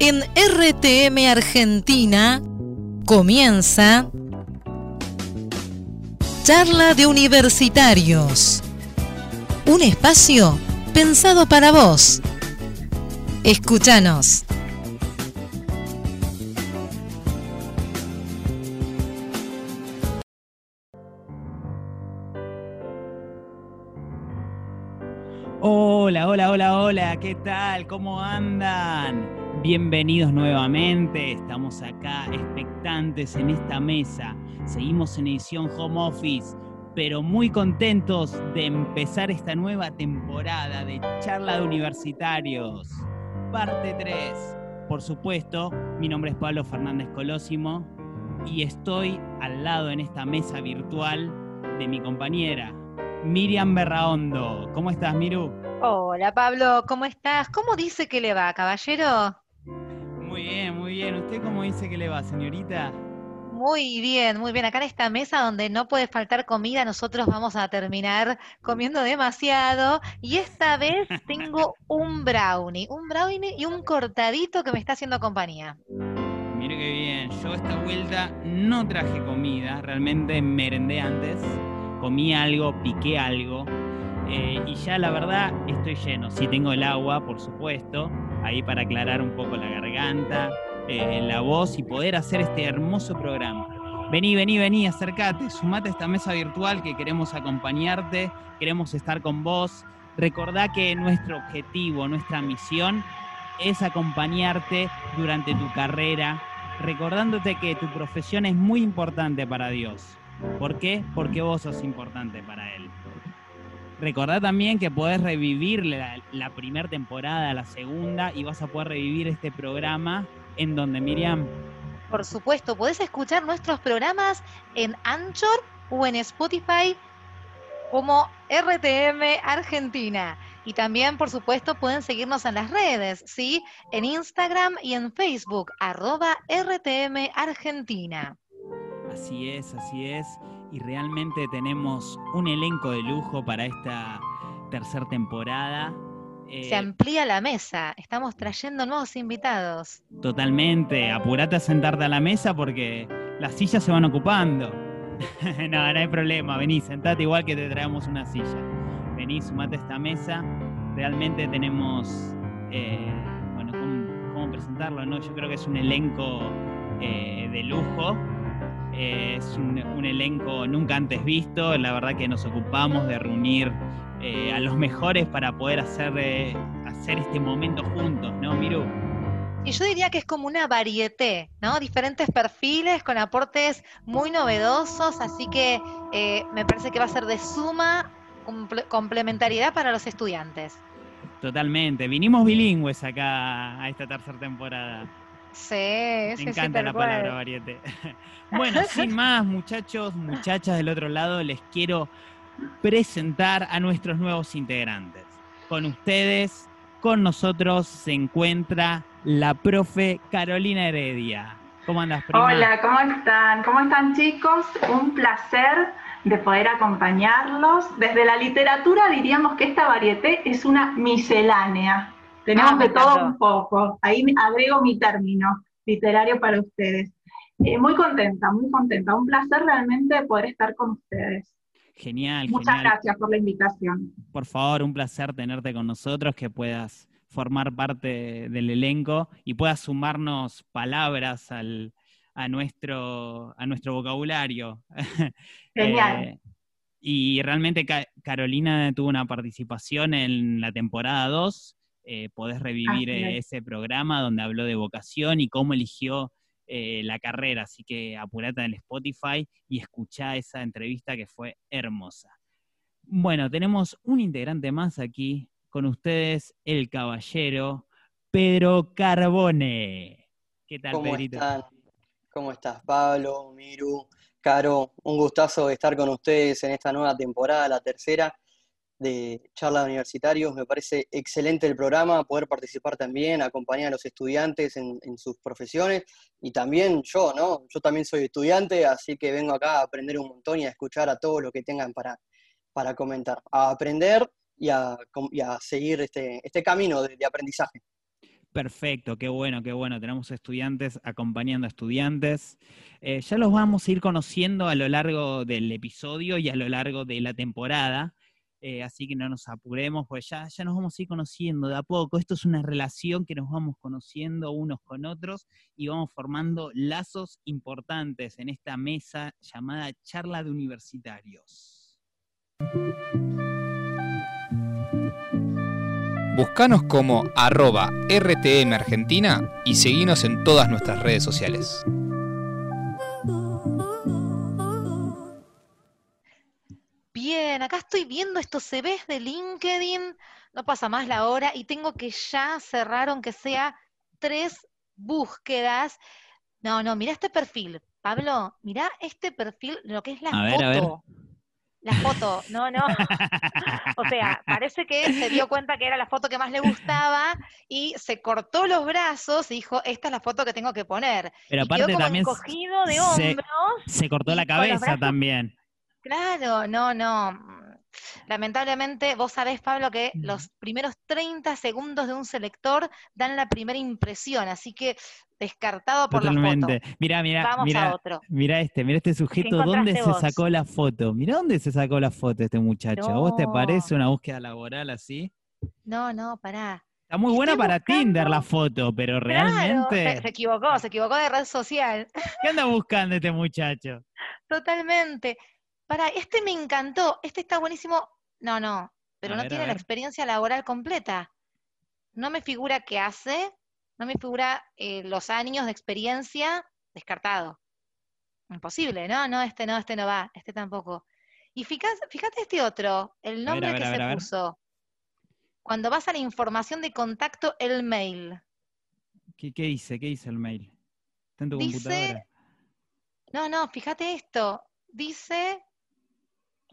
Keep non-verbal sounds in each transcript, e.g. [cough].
En RTM Argentina comienza Charla de Universitarios. Un espacio pensado para vos. Escúchanos. Hola, hola, hola, hola, ¿qué tal? ¿Cómo andan? Bienvenidos nuevamente, estamos acá expectantes en esta mesa. Seguimos en edición home office, pero muy contentos de empezar esta nueva temporada de charla de universitarios. Parte 3. Por supuesto, mi nombre es Pablo Fernández Colosimo y estoy al lado en esta mesa virtual de mi compañera, Miriam Berraondo. ¿Cómo estás, Miru? Hola Pablo, ¿cómo estás? ¿Cómo dice que le va, caballero? Muy bien, muy bien. ¿Usted cómo dice que le va, señorita? Muy bien, muy bien. Acá en esta mesa donde no puede faltar comida, nosotros vamos a terminar comiendo demasiado. Y esta vez [laughs] tengo un brownie, un brownie y un cortadito que me está haciendo compañía. Mire qué bien. Yo esta vuelta no traje comida, realmente merendé antes. Comí algo, piqué algo. eh, y ya la verdad estoy lleno. Sí tengo el agua, por supuesto, ahí para aclarar un poco la garganta, eh, la voz y poder hacer este hermoso programa. Vení, vení, vení, acércate, sumate a esta mesa virtual que queremos acompañarte, queremos estar con vos. Recordá que nuestro objetivo, nuestra misión es acompañarte durante tu carrera, recordándote que tu profesión es muy importante para Dios. ¿Por qué? Porque vos sos importante para Él. Recordá también que podés revivir la, la primera temporada, la segunda, y vas a poder revivir este programa en donde Miriam. Por supuesto, podés escuchar nuestros programas en Anchor o en Spotify como RTM Argentina. Y también, por supuesto, pueden seguirnos en las redes, ¿sí? En Instagram y en Facebook, arroba RTM Argentina. Así es, así es. Y realmente tenemos un elenco de lujo para esta tercera temporada. Eh, Se amplía la mesa, estamos trayendo nuevos invitados. Totalmente, apurate a sentarte a la mesa porque las sillas se van ocupando. [laughs] no, no hay problema, vení, sentate igual que te traemos una silla. Vení, sumate a esta mesa. Realmente tenemos, eh, bueno, ¿cómo, cómo presentarlo? No? Yo creo que es un elenco eh, de lujo. Eh, es un, un elenco nunca antes visto. La verdad que nos ocupamos de reunir eh, a los mejores para poder hacer, eh, hacer este momento juntos, ¿no, Miru? Y yo diría que es como una varieté, ¿no? Diferentes perfiles con aportes muy novedosos, así que eh, me parece que va a ser de suma comple- complementariedad para los estudiantes. Totalmente. Vinimos bilingües acá a esta tercera temporada. Sí, Me sí, encanta la cual. palabra variete. [laughs] bueno, sin más, muchachos, muchachas del otro lado, les quiero presentar a nuestros nuevos integrantes. Con ustedes, con nosotros se encuentra la profe Carolina Heredia. ¿Cómo andas, prima? Hola, ¿cómo están? ¿Cómo están chicos? Un placer de poder acompañarlos. Desde la literatura diríamos que esta varieté es una miscelánea. Tenemos Ah, de todo un poco. Ahí agrego mi término literario para ustedes. Eh, muy contenta, muy contenta. Un placer realmente poder estar con ustedes. Genial, Muchas genial. gracias por la invitación. Por favor, un placer tenerte con nosotros, que puedas formar parte del elenco y puedas sumarnos palabras al, a, nuestro, a nuestro vocabulario. [laughs] Genial. Eh, y realmente Ca- Carolina tuvo una participación en la temporada 2. Eh, podés revivir ese programa donde habló de vocación y cómo eligió eh, la carrera. Así que apurate en el Spotify y escuchá esa entrevista que fue hermosa. Bueno, tenemos un integrante más aquí con ustedes, el caballero Pedro Carbone. ¿Qué tal, ¿Cómo Pedrito? están? ¿Cómo estás, Pablo, Miru, Caro? Un gustazo de estar con ustedes en esta nueva temporada, la tercera de Charla de Universitarios. Me parece excelente el programa, poder participar también, acompañar a los estudiantes en, sus profesiones y también yo, ¿no? Yo también soy estudiante, así que vengo acá a aprender un montón y a escuchar a todo lo que tengan para, para comentar, a aprender y a, a seguir este, este camino de- de aprendizaje. Perfecto, qué bueno, qué bueno. Tenemos estudiantes acompañando a estudiantes. Eh, ya los vamos a ir conociendo a lo largo del episodio y a lo largo de la temporada. Eh, así que no nos apuremos, pues ya, ya nos vamos a ir conociendo de a poco. Esto es una relación que nos vamos conociendo unos con otros y vamos formando lazos importantes en esta mesa llamada charla de universitarios. Buscanos como arroba RTM Argentina y seguinos en todas nuestras redes sociales. Bien, acá estoy viendo estos CVs de LinkedIn, no pasa más la hora y tengo que ya cerrar aunque sea tres búsquedas. No, no, mira este perfil. Pablo, mira este perfil, lo que es la A foto. ver. La foto, no, no. [laughs] O sea, parece que se dio cuenta que era la foto que más le gustaba y se cortó los brazos y dijo, esta es la foto que tengo que poner. Pero y quedó aparte como también encogido de se- hombros. Se cortó la cabeza brazos- también. Claro, no, no. Mm, Lamentablemente, vos sabés, Pablo, que Mm. los primeros 30 segundos de un selector dan la primera impresión, así que descartado por la Totalmente. foto. Mirá, mirá, Vamos a otro. mirá este, mirá este sujeto, ¿dónde se sacó la foto? Mirá dónde se sacó la foto este muchacho. ¿A vos te parece una búsqueda laboral así? No, no, pará. Está muy buena para Tinder la foto, pero Claro, realmente, se, se equivocó, se equivocó de red social. ¿qué anda buscando este muchacho? Totalmente. Pará, este me encantó, este está buenísimo. No, no, pero A no ver, tiene la experiencia laboral completa. No me figura qué hace, no me figura eh, los años de experiencia, descartado. Imposible, no, no, este no, este no va, este tampoco. Y fíjate, fíjate este otro, el nombre ver, que ver, se puso. Cuando vas a la información de contacto, el mail. ¿Qué, qué dice? ¿Qué dice el mail? ¿Está en tu Dice- computadora? No, no, fíjate esto. Dice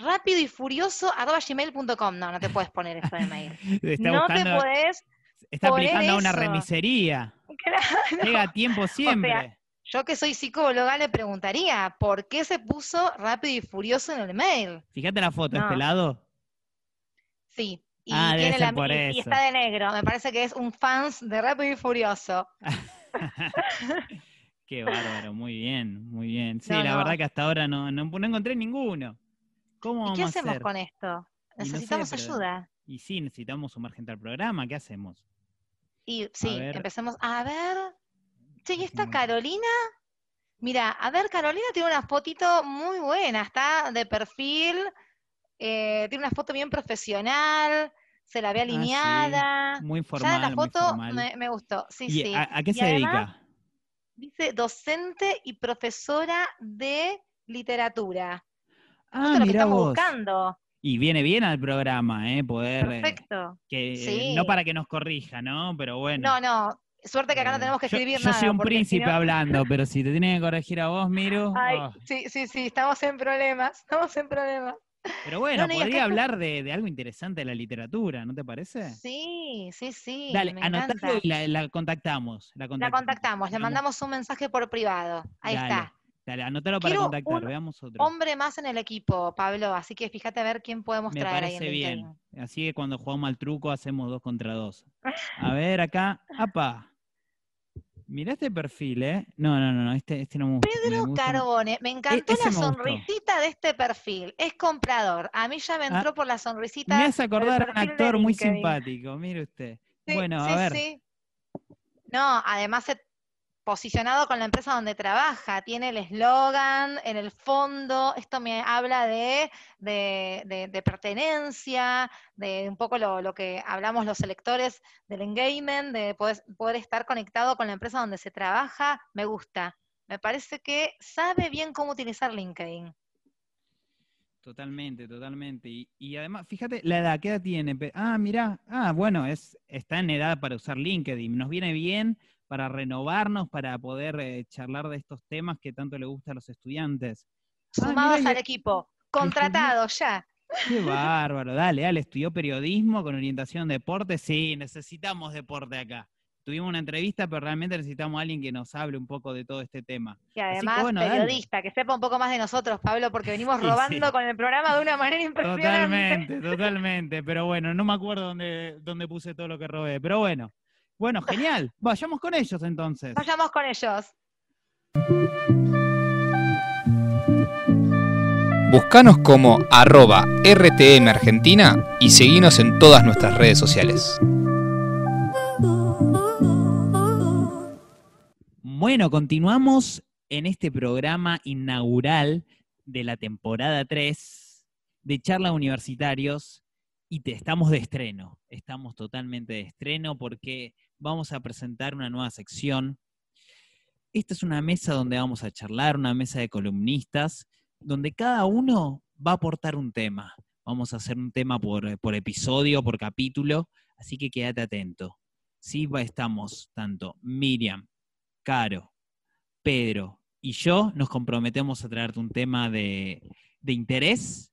rápido y furioso gmail.com. No, no te puedes poner eso de mail. [laughs] Está no buscando, te puedes. está aplicando a una eso. remisería. Claro. Llega a tiempo [laughs] siempre. Yo que soy psicóloga le preguntaría, ¿por qué se puso rápido y furioso en el mail? Fíjate la foto, No. este lado. Sí. Y, Ah, tiene la, por y- y eso. está de negro. Me parece que es un fans de Rápido y Furioso. [laughs] Qué bárbaro, muy bien, muy bien. Sí, No, la no. verdad que hasta ahora no, no, no encontré ninguno. ¿Cómo ¿Y vamos qué a hacemos hacer? con esto? no sé, Necesitamos pero- ayuda. Y sí, necesitamos sumar gente al programa, ¿qué hacemos? Y sí, ver. empecemos. A ver. Che, ¿y esta Ujú. Carolina? Mira, a ver, Carolina tiene una fotito muy buena, está de perfil, eh, tiene una foto bien profesional, se la ve Ah, sí, alineada. Muy ya formal, la muy foto formal. me, me gustó, sí, ¿Y sí. a, a qué Y se además, dedica? Dice docente y profesora de literatura. Ah, Justo lo que estamos vos. buscando. Y viene bien al programa, ¿eh? Poder. eh, Perfecto. que, eh, Sí. No para que nos corrija, ¿no? Pero bueno. No, no, suerte que acá no eh, tenemos que yo- escribir yo, nada. soy un si príncipe no- hablando, pero si te tienen que corregir a vos, Miro. Ay, oh. sí, sí, sí, estamos en problemas, estamos en problemas. Pero bueno, no, podría hablar de, de algo interesante de la literatura, ¿no te parece? Sí, sí, sí. Dale, anotalo y la, la contactamos. La La contactamos, le mandamos un mensaje por privado. Ahí dale, está. Dale, anótalo para Quiero contactar, un veamos otro. Hombre más en el equipo, Pablo, así que fíjate a ver quién podemos Me traer ahí en parece bien. LinkedIn. Así que cuando jugamos al truco hacemos dos contra dos. A ver, acá. ¡Apa! Mirá este perfil, ¿eh? No, no, no, no, este, este no me gusta. me Pedro gusta- Carbone, me encantó ese la me sonrisita de este perfil. Es comprador. A mí ya me Ah, entró por la sonrisita. Me hace acordar a un actor muy simpático, mire usted. Sí, bueno, sí, a ver. sí. No, además se- posicionado con la empresa donde trabaja, tiene el eslogan en el fondo, esto me habla de, de, pertenencia, de un poco lo, lo que hablamos los electores del engagement, de poder, poder estar conectado con la empresa donde se trabaja, me gusta. Me parece que sabe bien cómo utilizar LinkedIn. Totalmente, totalmente. Y, además, fíjate la edad, ¿qué edad tiene? Ah, mirá, ah, bueno, es, está en edad para usar LinkedIn. Nos viene bien para renovarnos, para poder eh, charlar de estos temas que tanto le gusta a los estudiantes. Sumados al equipo, [laughs] contratados ya. Qué bárbaro, dale, dale, estudió periodismo con orientación en deporte. Sí, necesitamos deporte acá. Tuvimos una entrevista, pero realmente necesitamos a alguien que nos hable un poco de todo este tema. Y que además, dale. periodista, que sepa un poco más de nosotros, Pablo, porque [laughs] venimos Sí, robando sí. con el programa de una manera impresionante. Totalmente, totalmente. Pero bueno, no me acuerdo dónde, dónde puse todo lo que robé. Pero bueno, Bueno, genial. Vayamos con ellos entonces. Vayamos con ellos. Buscanos como arroba RTM Argentina y seguinos en todas nuestras redes sociales. Bueno, continuamos en este programa inaugural de la temporada 3 de Charla Universitarios y te, estamos de estreno. Estamos totalmente de estreno porque vamos a presentar una nueva sección. Esta es una mesa donde vamos a charlar, una mesa de columnistas, donde cada uno va a aportar un tema. Vamos a hacer un tema por, episodio, por capítulo, así que quédate atento. Sí, estamos tanto Miriam, Caro, Pedro y yo nos comprometemos a traerte un tema de, de interés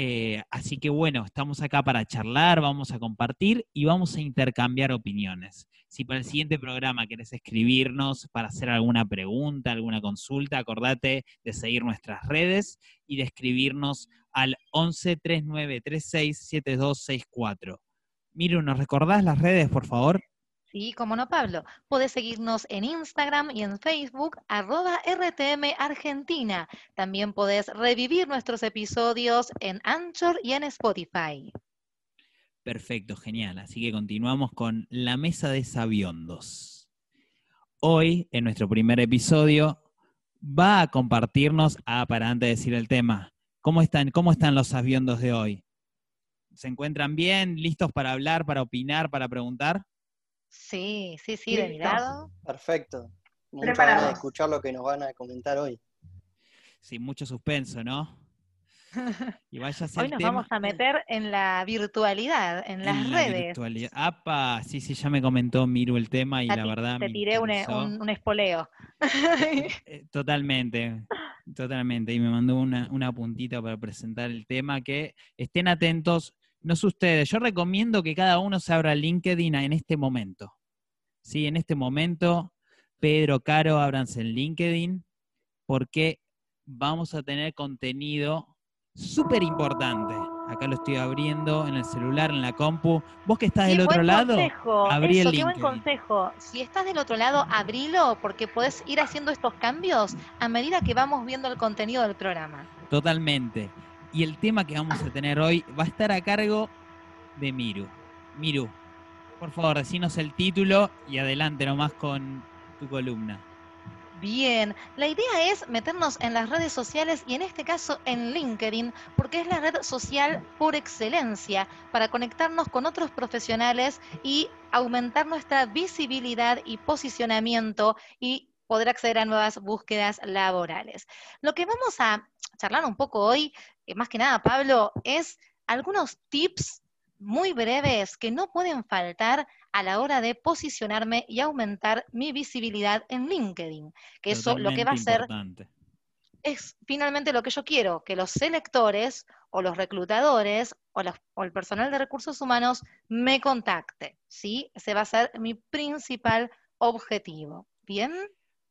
eh, así que bueno, estamos acá para charlar, vamos a compartir y vamos a intercambiar opiniones. Si para el siguiente programa querés escribirnos para hacer alguna pregunta, alguna consulta, acordate de seguir nuestras redes y de escribirnos al 11 39 36 7264. Miru, ¿nos recordás las redes, por favor? Sí, como no, Pablo. Puedes seguirnos en Instagram y en Facebook, arroba RTM Argentina. También podés revivir nuestros episodios en Anchor y en Spotify. Perfecto, genial. Así que continuamos con la mesa de sabiondos. Hoy, en nuestro primer episodio, va a compartirnos, ah, para antes de decir el tema, ¿cómo están, cómo están los sabiondos de hoy? ¿Se encuentran bien? ¿Listos para hablar, para opinar, para preguntar? Sí, sí, sí, de mi lado. Perfecto. Muchas ganas de escuchar lo que nos van a comentar hoy. Sí, mucho suspenso, ¿no? Y vaya a Hoy nos vamos a meter en la virtualidad, en las en redes. Virtualidad. ¡Apa! Sí, sí, ya me comentó Miru el tema y la verdad. Te tiré un, un, espoleo. Eh, eh, totalmente, totalmente. Y me mandó una, una puntita para presentar el tema. Que estén atentos no sé ustedes, yo recomiendo que cada uno se abra LinkedIn en este momento. Sí, en este momento, Pedro, Caro, ábranse en LinkedIn porque vamos a tener contenido súper importante. Acá lo estoy abriendo en el celular, en la compu. Vos que estás del otro lado, abrí el LinkedIn. Qué buen consejo. Si estás del otro lado, abrilo porque podés ir haciendo estos cambios a medida que vamos viendo el contenido del programa. Totalmente. Y el tema que vamos a tener hoy va a estar a cargo de Miru. Miru, por favor, decinos el título y adelante nomás con tu columna. Bien, la idea es meternos en las redes sociales y en este caso en LinkedIn, porque es la red social por excelencia para conectarnos con otros profesionales y aumentar nuestra visibilidad y posicionamiento y poder acceder a nuevas búsquedas laborales. Lo que vamos a charlar un poco hoy eh, más que nada, Pablo, es algunos tips muy breves que no pueden faltar a la hora de posicionarme y aumentar mi visibilidad en LinkedIn. Que eso lo que va a hacer es finalmente lo que yo quiero, que los selectores o los reclutadores o, o, el personal de recursos humanos me contacte. ¿sí? Ese va a ser mi principal objetivo. ¿Bien?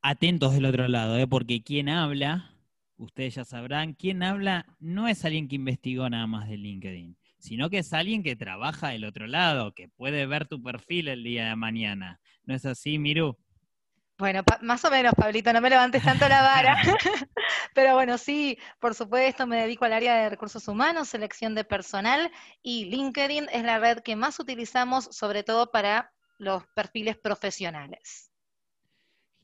Atentos del otro lado, ¿eh? porque quien habla ustedes ya sabrán, quien habla no es alguien que investigó nada más de LinkedIn, sino que es alguien que trabaja del otro lado, que puede ver tu perfil el día de mañana. ¿No es así, Miru? Bueno, más o menos, Pablito, no me levantes tanto la vara. [laughs] [laughs] Pero bueno, sí, por supuesto, me dedico al área de recursos humanos, selección de personal y LinkedIn es la red que más utilizamos, sobre todo para los perfiles profesionales.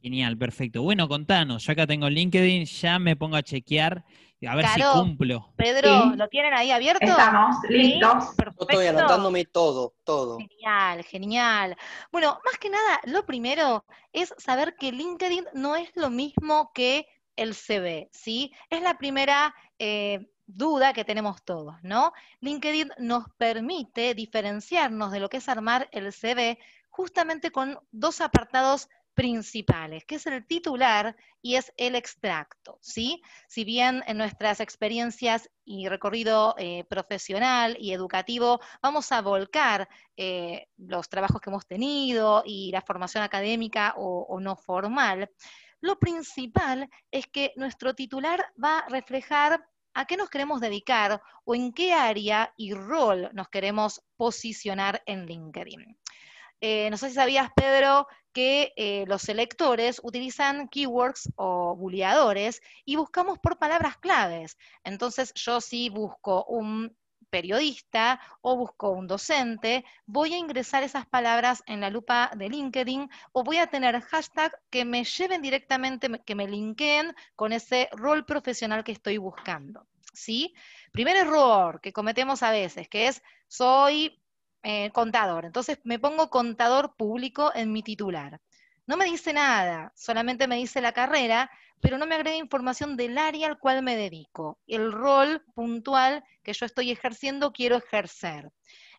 Genial, perfecto. Bueno, contanos, ya acá tengo LinkedIn, ya me pongo a chequear a ver si cumplo. Pedro, ¿lo tienen ahí abierto? Estamos listos. estoy anotándome todo, todo. Genial, genial. Bueno, más que nada, lo primero es saber que LinkedIn no es lo mismo que el CV, ¿sí? Es la primera eh, duda que tenemos todos, ¿no? LinkedIn nos permite diferenciarnos de lo que es armar el CV justamente con dos apartados principales, que es el titular y es el extracto, ¿sí? Si bien en nuestras experiencias y recorrido eh, profesional y educativo vamos a volcar eh, los trabajos que hemos tenido y la formación académica o no formal, lo principal es que nuestro titular va a reflejar a qué nos queremos dedicar o en qué área y rol nos queremos posicionar en LinkedIn. Eh, no sé si sabías, Pedro, que eh, los selectores utilizan keywords o buleadores y buscamos por palabras claves. Entonces, yo si busco un periodista o busco un docente, voy a ingresar esas palabras en la lupa de LinkedIn o voy a tener hashtags que me lleven directamente, que me linkeen con ese rol profesional que estoy buscando. ¿Sí? Primer error que cometemos a veces, que es soy eh, contador. Entonces me pongo contador público en mi titular. No me dice nada, solamente me dice la carrera, pero no me agrega información del área al cual me dedico, el rol puntual que yo estoy ejerciendo, quiero ejercer.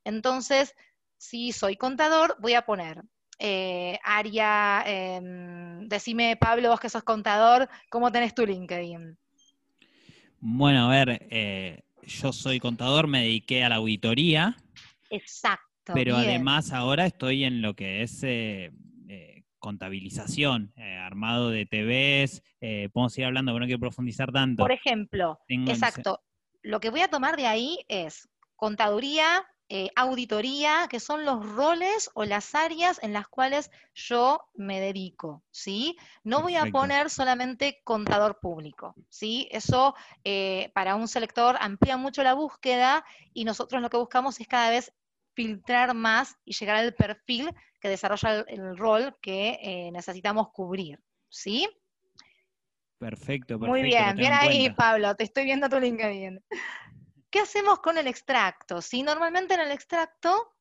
Entonces, si soy contador, voy a poner eh, área, em, decime Pablo, vos que sos contador, ¿cómo tenés tu LinkedIn? Bueno, a ver, eh, yo soy contador, me dediqué a la auditoría. Exacto. Pero además ahora estoy en lo que es eh, contabilización, eh, armado de TVs, eh, podemos ir hablando, pero no quiero profundizar tanto. Por ejemplo, exacto, lo que voy a tomar de ahí es contaduría, eh, auditoría, que son los roles o las áreas en las cuales yo me dedico, ¿sí? No voy a poner solamente contador público, ¿sí? Eso para un selector amplía mucho la búsqueda y nosotros lo que buscamos es cada vez filtrar más y llegar al perfil que desarrolla el, rol que eh, necesitamos cubrir. ¿Sí? Perfecto, perfecto. Muy bien, bien ahí, Pablo, te estoy viendo tu LinkedIn. ¿Qué hacemos con el extracto? Normalmente en el extracto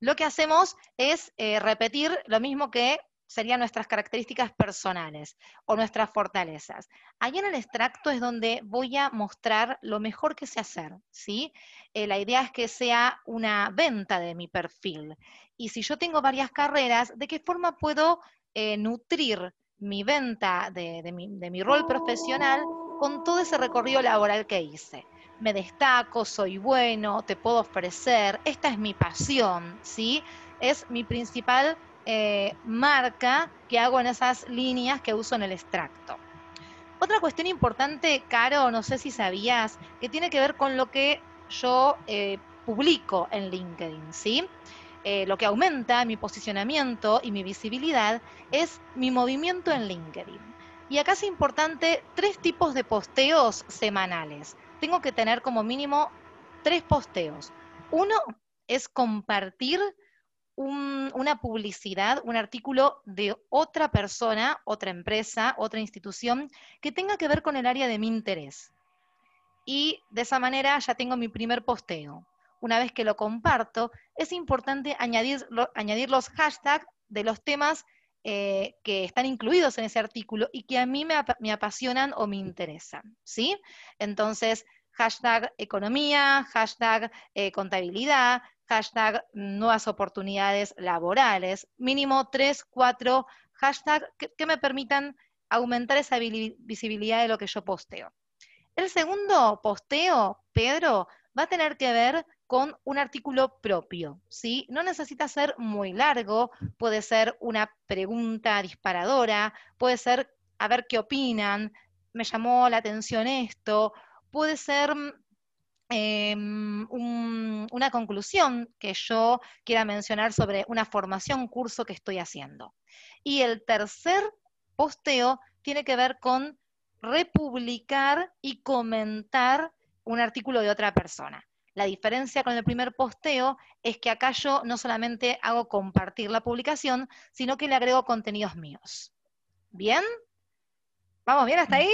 lo que hacemos es eh, repetir lo mismo que serían nuestras características personales o nuestras fortalezas. Ahí en el extracto es donde voy a mostrar lo mejor que sé hacer, ¿sí? Eh, la idea es que sea una venta de mi perfil. Y si yo tengo varias carreras, ¿de qué forma puedo eh, nutrir mi venta de mi rol profesional con todo ese recorrido laboral que hice? Me destaco, soy bueno, te puedo ofrecer, esta es mi pasión, ¿sí? Es mi principal eh, marca que hago en esas líneas que uso en el extracto. Otra cuestión importante, Caro, no sé si sabías, que tiene que ver con lo que yo eh, publico en LinkedIn, ¿sí? Eh, lo que aumenta mi posicionamiento y mi visibilidad es mi movimiento en LinkedIn. Y acá es importante tres tipos de posteos semanales. Tengo que tener como mínimo tres posteos. Uno es compartir una publicidad, un artículo de otra persona, otra empresa, otra institución que tenga que ver con el área de mi interés. Y de esa manera ya tengo mi primer posteo. Una vez que lo comparto, es importante añadir, añadir los hashtags de los temas eh, que están incluidos en ese artículo y que a mí me, apasionan o me interesan. ¿sí? Entonces, hashtag economía, hashtag eh, contabilidad, hashtag nuevas oportunidades laborales, mínimo tres, cuatro hashtags que, me permitan aumentar esa visibilidad de lo que yo posteo. El segundo posteo, Pedro, va a tener que ver con un artículo propio, ¿sí? No necesita ser muy largo, puede ser una pregunta disparadora, puede ser a ver qué opinan, me llamó la atención esto, puede ser mm, Em, una conclusión que yo quiera mencionar sobre una formación, curso que estoy haciendo. Y el tercer posteo tiene que ver con republicar y comentar un artículo de otra persona. La diferencia con el primer posteo es que acá yo no solamente hago compartir la publicación, sino que le agrego contenidos míos. ¿Bien? ¿Vamos bien hasta ahí?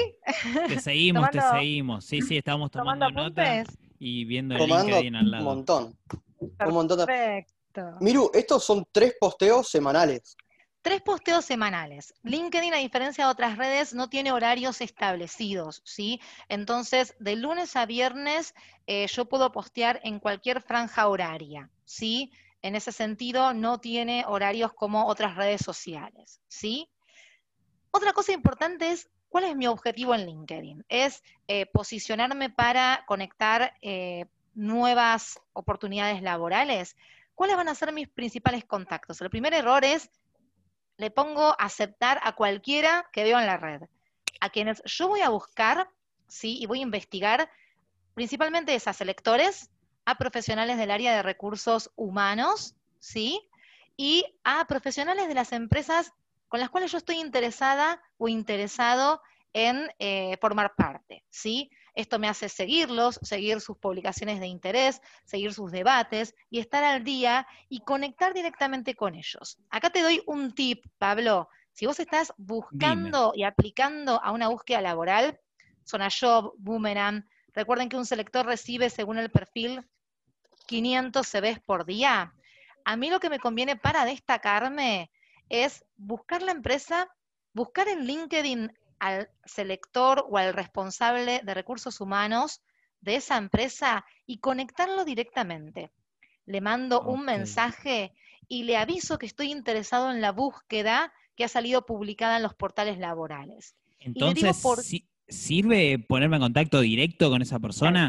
Te [laughs] seguimos, te seguimos. Sí, sí, estamos tomando, notas y viendo el LinkedIn al lado. Un montón. Un montón Perfecto. Miru, estos son tres posteos semanales. Tres posteos semanales. LinkedIn, a diferencia de otras redes, no tiene horarios establecidos, ¿sí? Entonces, de lunes a viernes, eh, yo puedo postear en cualquier franja horaria, ¿sí? En ese sentido, no tiene horarios como otras redes sociales, ¿sí? Otra cosa importante es ¿Cuál es mi objetivo en LinkedIn? Es eh, posicionarme para conectar eh, nuevas oportunidades laborales. ¿Cuáles van a ser mis principales contactos? El primer error es, le pongo aceptar a cualquiera que veo en la red. A quienes yo voy a buscar, ¿sí? Y voy a investigar, principalmente es a selectores, a profesionales del área de recursos humanos, ¿sí? y a profesionales de las empresas con las cuales yo estoy interesada o interesado en eh, formar parte, ¿sí? Esto me hace seguirlos, seguir sus publicaciones de interés, seguir sus debates y estar al día y conectar directamente con ellos. Acá te doy un tip, Pablo. Si vos estás buscando y aplicando a una búsqueda laboral, Job, Boomerang, recuerden que un selector recibe según el perfil 500 CVs por día. A mí lo que me conviene para destacarme es buscar la empresa, buscar en LinkedIn al selector o al responsable de recursos humanos de esa empresa y conectarlo directamente. Le mando un mensaje y le aviso que estoy interesado en la búsqueda que ha salido publicada en los portales laborales. Entonces, ¿sirve ponerme en contacto directo con esa persona? Tal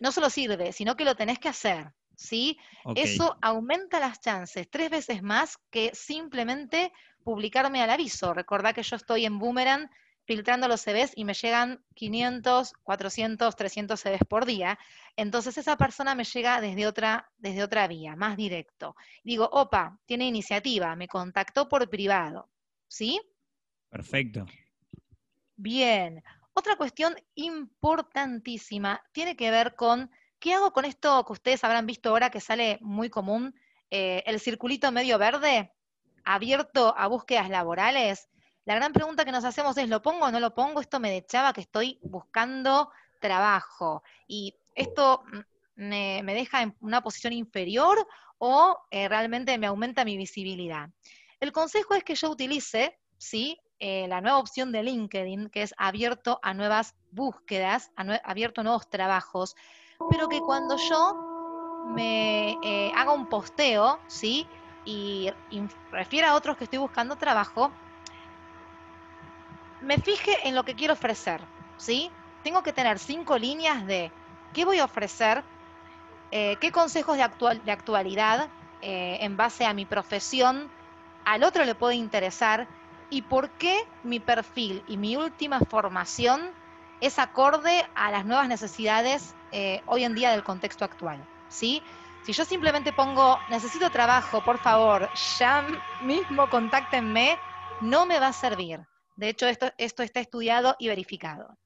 No solo sirve, sino que lo tenés que hacer. ¿sí? Eso aumenta las chances tres veces más que simplemente publicarme al aviso. Recordá que yo estoy en Boomerang filtrando los CVs y me llegan 500, 400, 300 CVs por día. Entonces esa persona me llega desde otra, desde otra vía, más directo. Digo, opa, tiene iniciativa, me contactó por privado. ¿Sí? Perfecto. Bien. Otra cuestión importantísima tiene que ver con ¿Qué hago con esto que ustedes habrán visto ahora que sale muy común? Eh, el circulito medio verde, abierto a búsquedas laborales. La gran pregunta que nos hacemos es, ¿lo pongo o no lo pongo? Esto me dechaba que estoy buscando trabajo. ¿Y esto me, deja en una posición inferior o eh, realmente me aumenta mi visibilidad? El consejo es que yo utilice, ¿sí? Eh, la nueva opción de LinkedIn, que es abierto a nuevas búsquedas, abierto a nuevos trabajos, pero que cuando yo me eh, haga un posteo, ¿sí? Y, y refiera a otros que estoy buscando trabajo, me fije en lo que quiero ofrecer, ¿sí? Tengo que tener cinco líneas de qué voy a ofrecer, eh, qué consejos de, actual, de actualidad eh, en base a mi profesión al otro le puede interesar y por qué mi perfil y mi última formación es acorde a las nuevas necesidades eh, hoy en día del contexto actual. ¿sí? Si yo simplemente pongo, necesito trabajo, por favor, ya mismo contáctenme, no me va a servir. De hecho, esto, esto está estudiado y verificado.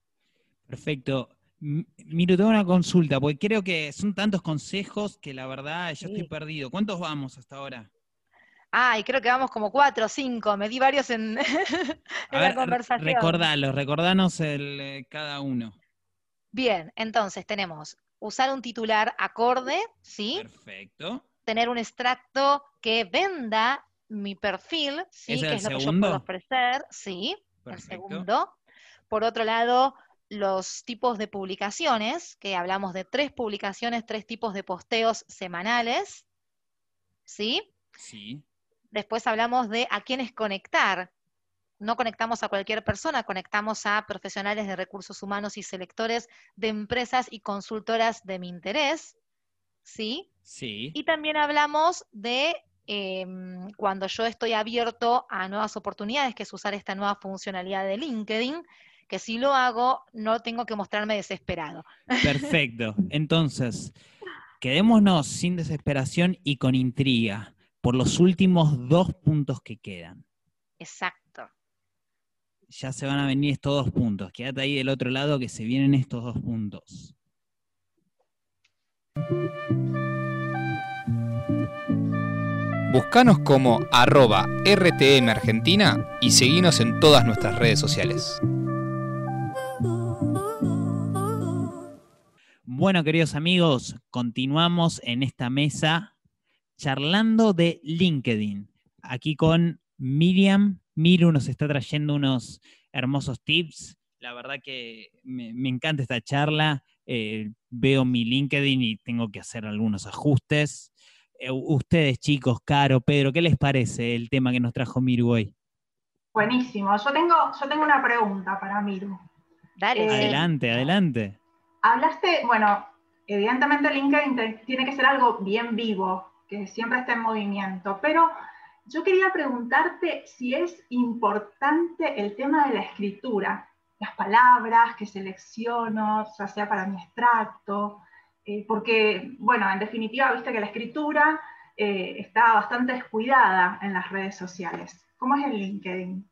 Perfecto. Miro, tengo una consulta, porque creo que son tantos consejos que la verdad yo estoy perdido. ¿Cuántos vamos hasta ahora? Ay, creo que vamos como cuatro o cinco. Me di varios en, [laughs] la conversación. Recordalos, recordanos el, eh, cada uno. Bien, entonces tenemos usar un titular acorde, ¿sí? Perfecto. Tener un extracto que venda mi perfil, ¿sí? que es lo que yo puedo ofrecer, sí. El segundo. Por otro lado, los tipos de publicaciones, que hablamos de tres publicaciones, tres tipos de posteos semanales, ¿sí? Sí. Después hablamos de a quiénes conectar, no conectamos a cualquier persona, conectamos a profesionales de recursos humanos y selectores de empresas y consultoras de mi interés, ¿sí? Sí. Y también hablamos de em, cuando yo estoy abierto a nuevas oportunidades, que es usar esta nueva funcionalidad de LinkedIn, que si lo hago no tengo que mostrarme desesperado. Perfecto. [laughs] Entonces, quedémonos sin desesperación y con intriga por los últimos dos puntos que quedan. Exacto ya se van a venir estos dos puntos. Quédate ahí del otro lado que se vienen estos dos puntos. Buscanos como arroba RTM Argentina y seguinos en todas nuestras redes sociales. Bueno, queridos amigos, continuamos en esta mesa charlando de LinkedIn. Aquí con Miriam Miru nos está trayendo unos hermosos tips. La verdad que me, encanta esta charla. Eh, veo mi LinkedIn y tengo que hacer algunos ajustes. Eh, ustedes, chicos, Caro, Pedro, ¿qué les parece el tema que nos trajo Miru hoy? Buenísimo. Yo tengo, yo tengo una pregunta para Miru. Dale. adelante, adelante. Hablaste, bueno, evidentemente LinkedIn tiene que ser algo bien vivo, que siempre esté en movimiento, pero yo quería preguntarte si es importante el tema de la escritura, las palabras que selecciono, ya sea para mi extracto, eh, porque, bueno, en definitiva, viste que la escritura eh, está bastante descuidada en las redes sociales. ¿Cómo es el LinkedIn?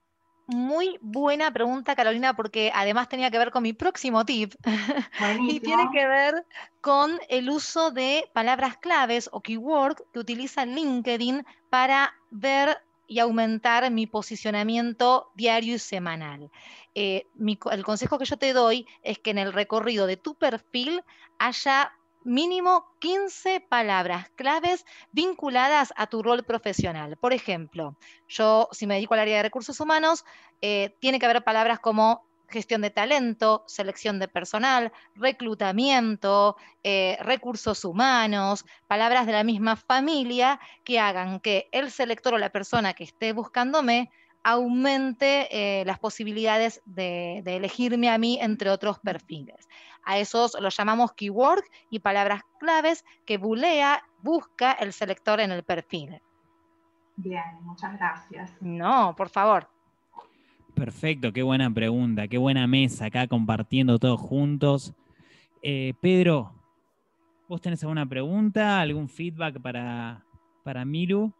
Muy buena pregunta, Carolina, porque además tenía que ver con mi próximo tip. [laughs] y tiene que ver con el uso de palabras claves o keywords que utiliza LinkedIn para ver y aumentar mi posicionamiento diario y semanal. Eh, el consejo que yo te doy es que en el recorrido de tu perfil haya mínimo 15 palabras claves vinculadas a tu rol profesional. Por ejemplo, yo si me dedico al área de recursos humanos, eh, tiene que haber palabras como gestión de talento, selección de personal, reclutamiento, eh, recursos humanos, palabras de la misma familia que hagan que el selector o la persona que esté buscándome aumente eh, las posibilidades de, elegirme a mí entre otros perfiles. A esos los llamamos keyword y palabras claves que bulea, busca el selector en el perfil. Bien, muchas gracias. No, por favor. Perfecto, qué buena pregunta, qué buena mesa acá compartiendo todos juntos. Eh, Pedro, ¿vos tenés alguna pregunta, algún feedback para, para Miru?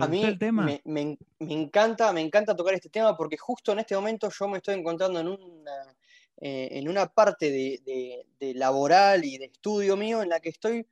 A mí tema? Me, encanta, me encanta tocar este tema porque justo en este momento yo me estoy encontrando en una, eh, en una parte de, laboral y de estudio mío en la que estoy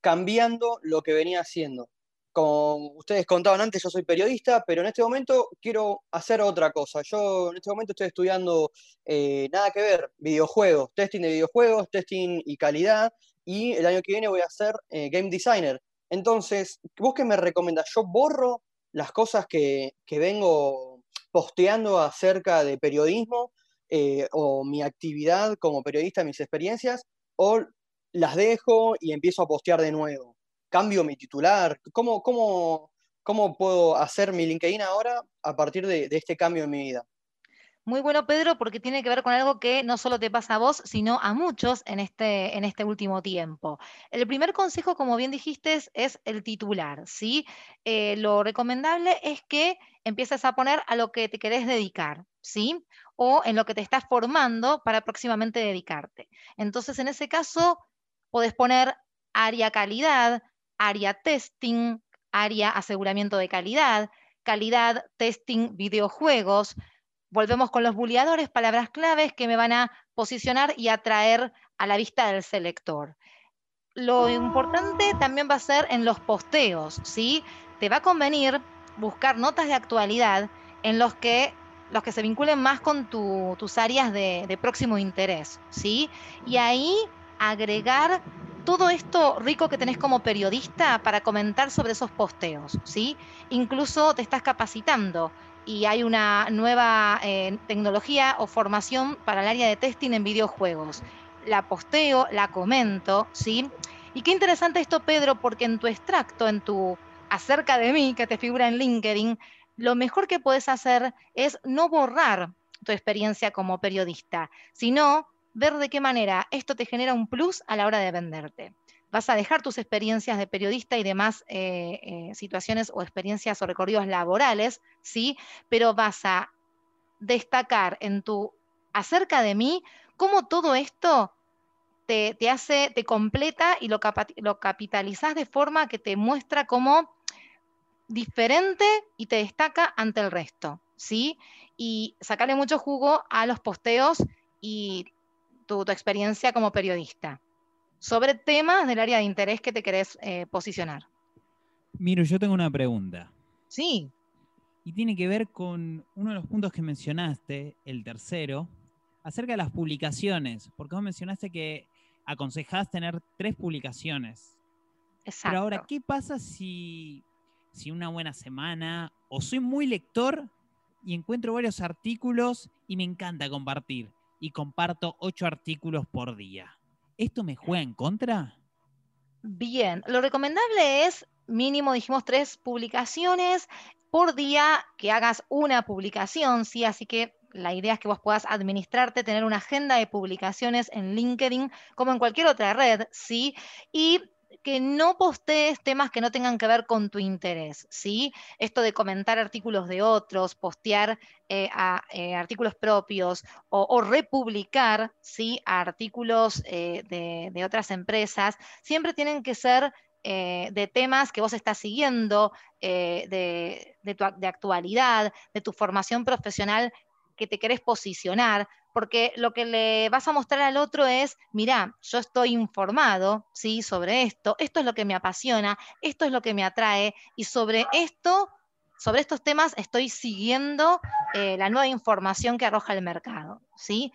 cambiando lo que venía haciendo. Como ustedes contaban antes, yo soy periodista, pero en este momento quiero hacer otra cosa. Yo en este momento estoy estudiando eh, nada que ver, videojuegos, testing de videojuegos, testing y calidad, y el año que viene voy a ser eh, game designer. Entonces, ¿vos qué me recomendás? Yo borro las cosas que, vengo posteando acerca de periodismo eh, o mi actividad como periodista, mis experiencias, o las dejo y empiezo a postear de nuevo. Cambio mi titular. ¿Cómo, cómo, cómo puedo hacer mi LinkedIn ahora a partir de este cambio en mi vida? Muy bueno, Pedro, porque tiene que ver con algo que no solo te pasa a vos, sino a muchos en este, en este último tiempo. El primer consejo, como bien dijiste, es el titular, ¿sí? Eh, lo recomendable es que empieces a poner a lo que te querés dedicar, ¿sí? O en lo que te estás formando para próximamente dedicarte. Entonces, en ese caso, podés poner área calidad, área testing, área aseguramiento de calidad, calidad, testing, videojuegos, Volvemos con los bulleadores, palabras claves que me van a posicionar y atraer a la vista del selector. Lo importante también va a ser en los posteos, ¿sí? Te va a convenir buscar notas de actualidad en los que los que se vinculen más con tus áreas de, de, próximo interés, ¿sí? Y ahí agregar todo esto rico que tenés como periodista para comentar sobre esos posteos, ¿sí? Incluso te estás capacitando y hay una nueva eh, tecnología o formación para el área de testing en videojuegos. La posteo, la comento, ¿sí? Y qué interesante esto, Pedro, porque en tu extracto, en tu acerca de mí, que te figura en LinkedIn, lo mejor que puedes hacer es no borrar tu experiencia como periodista, sino ver de qué manera esto te genera un plus a la hora de venderte vas a dejar tus experiencias de periodista y demás eh, eh, situaciones o experiencias o recorridos laborales, ¿sí? Pero vas a destacar en tu acerca de mí cómo todo esto te, hace, te completa y lo, lo capitalizas de forma que te muestra como diferente y te destaca ante el resto, ¿sí? Y sacarle mucho jugo a los posteos y tu experiencia como periodista sobre temas del área de interés que te querés eh, posicionar. Miro, yo tengo una pregunta. Sí. Y tiene que ver con uno de los puntos que mencionaste, el tercero, acerca de las publicaciones, porque vos mencionaste que aconsejás tener tres publicaciones. Exacto. Pero ahora, ¿qué pasa si, si una buena semana o soy muy lector y encuentro varios artículos y me encanta compartir y comparto ocho artículos por día? ¿Esto me juega en contra? Bien, lo recomendable es mínimo, dijimos, tres publicaciones por día, que hagas una publicación, ¿sí? Así que la idea es que vos puedas administrarte, tener una agenda de publicaciones en LinkedIn como en cualquier otra red, ¿sí? Y que no postees temas que no tengan que ver con tu interés, ¿sí? Esto de comentar artículos de otros, postear eh, eh, artículos propios o, republicar, ¿sí? artículos eh, de, otras empresas, siempre tienen que ser de temas que vos estás siguiendo, de, de, de actualidad, de tu formación profesional que te querés posicionar, porque lo que le vas a mostrar al otro es, mira, yo estoy informado, ¿sí? Sobre esto, esto es lo que me apasiona, esto es lo que me atrae, y sobre esto, sobre estos temas estoy siguiendo eh, la nueva información que arroja el mercado, ¿sí?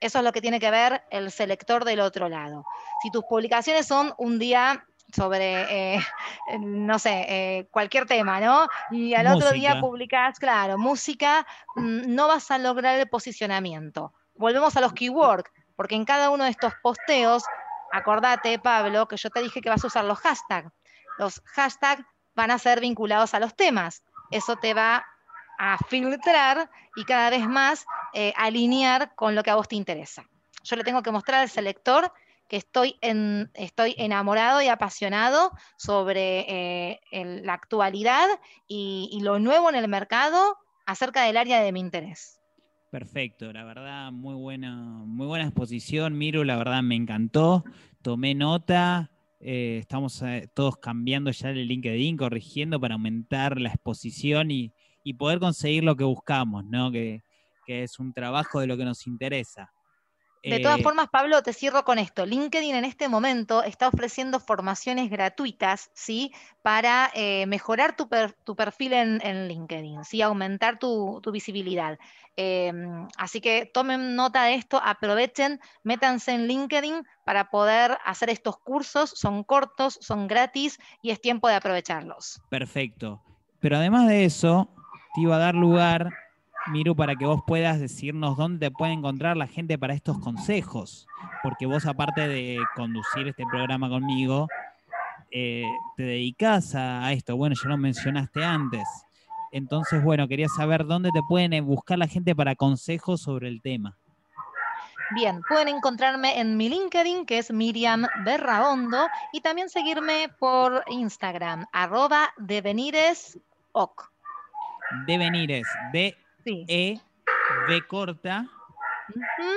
Eso es lo que tiene que ver el selector del otro lado. Si tus publicaciones son un día sobre, eh, [laughs] no sé, eh, cualquier tema, ¿no? Y al otro día publicás, claro, música, mm, no vas a lograr el posicionamiento. Volvemos a los keywords, porque en cada uno de estos posteos, acordate, Pablo, que yo te dije que vas a usar los hashtags. Los hashtags van a ser vinculados a los temas. Eso te va a filtrar y cada vez más eh, alinear con lo que a vos te interesa. Yo le tengo que mostrar al selector que estoy, en, estoy enamorado y apasionado sobre eh, la actualidad y, lo nuevo en el mercado acerca del área de mi interés. Perfecto, la verdad, muy buena, muy buena exposición, Miro, la verdad me encantó, tomé nota, eh, estamos eh, todos cambiando ya el LinkedIn, corrigiendo para aumentar la exposición y, poder conseguir lo que buscamos, ¿no? Que, que es un trabajo de lo que nos interesa. De todas eh, formas, Pablo, te cierro con esto. LinkedIn en este momento está ofreciendo formaciones gratuitas, ¿sí? Para eh, mejorar tu, perfil en, LinkedIn, ¿sí? Aumentar tu, visibilidad. Em, así que tomen nota de esto, aprovechen, métanse en LinkedIn para poder hacer estos cursos. Son cortos, son gratis y es tiempo de aprovecharlos. Perfecto. Pero además de eso, te iba a dar lugar Miru, para que vos puedas decirnos dónde puede encontrar la gente para estos consejos, porque vos aparte de conducir este programa conmigo, eh, te dedicas a, esto. Bueno, ya lo mencionaste antes. Entonces, bueno, quería saber dónde te pueden buscar la gente para consejos sobre el tema. Bien, pueden encontrarme en mi LinkedIn, que es Miriam Berraondo, y también seguirme por Instagram, arroba deveniresoc. Devenires, de e, V corta,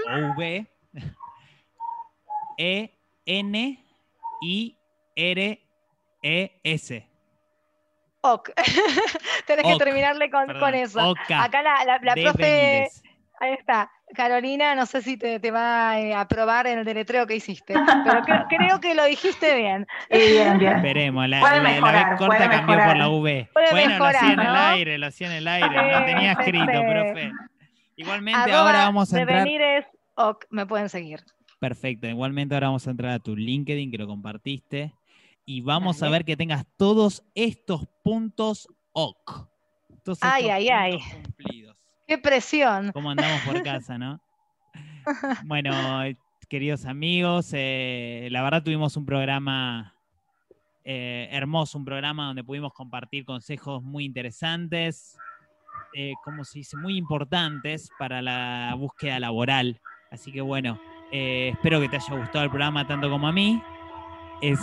O V, E, N, I, R, E, S. Ok. [laughs] Tenés que terminarle con, eso. Acá la, la, profe. Ahí está. Carolina, no sé si te, va a eh, aprobar en el deletreo que hiciste, pero [laughs] creo, que lo dijiste bien. bien, bien. Esperemos, la, la, corta cambió por la V. bueno, lo hacía en el aire, lo hacía en el aire, no tenía escrito, profe. Igualmente ahora vamos a entrar... ok, me pueden seguir. Perfecto, igualmente ahora vamos a entrar a tu LinkedIn que lo compartiste y vamos a ver que tengas todos estos puntos OK. ay, ay, ay. Qué presión. ¿Cómo andamos por casa, no? [laughs] bueno, queridos amigos, eh, la verdad tuvimos un programa eh, hermoso, un programa donde pudimos compartir consejos muy interesantes, eh, como se dice, muy importantes para la búsqueda laboral. Así que bueno, espero que te haya gustado el programa tanto como a mí.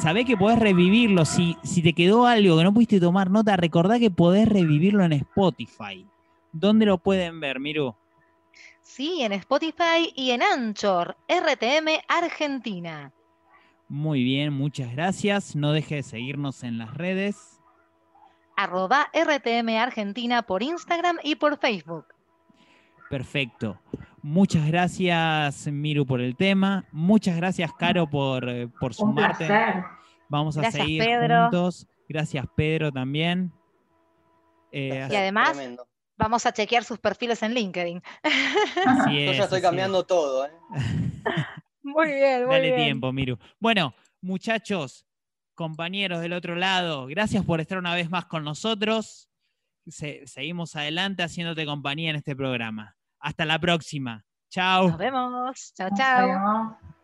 sabé que podés revivirlo. Si, si te quedó algo que no pudiste tomar nota, recordá que podés revivirlo en Spotify. ¿Dónde lo pueden ver, Miru? Sí, en Spotify y en Anchor, RTM Argentina. Muy bien, muchas gracias. No deje de seguirnos en las redes. Arroba RTM Argentina por Instagram y por Facebook. Perfecto. Muchas gracias, Miru, por el tema. Muchas gracias, Caro, por, eh, por sumarte. Vamos a seguir juntos. Gracias, Pedro, también. Eh, y además, vamos a chequear sus perfiles en LinkedIn. Yo ya estoy cambiando todo. ¿eh? [laughs] muy bien, muy Dale tiempo, Miru. Bueno, muchachos, compañeros del otro lado, gracias por estar una vez más con nosotros. seguimos adelante haciéndote compañía en este programa. Hasta la próxima. Chao. Nos vemos. Chao, chao.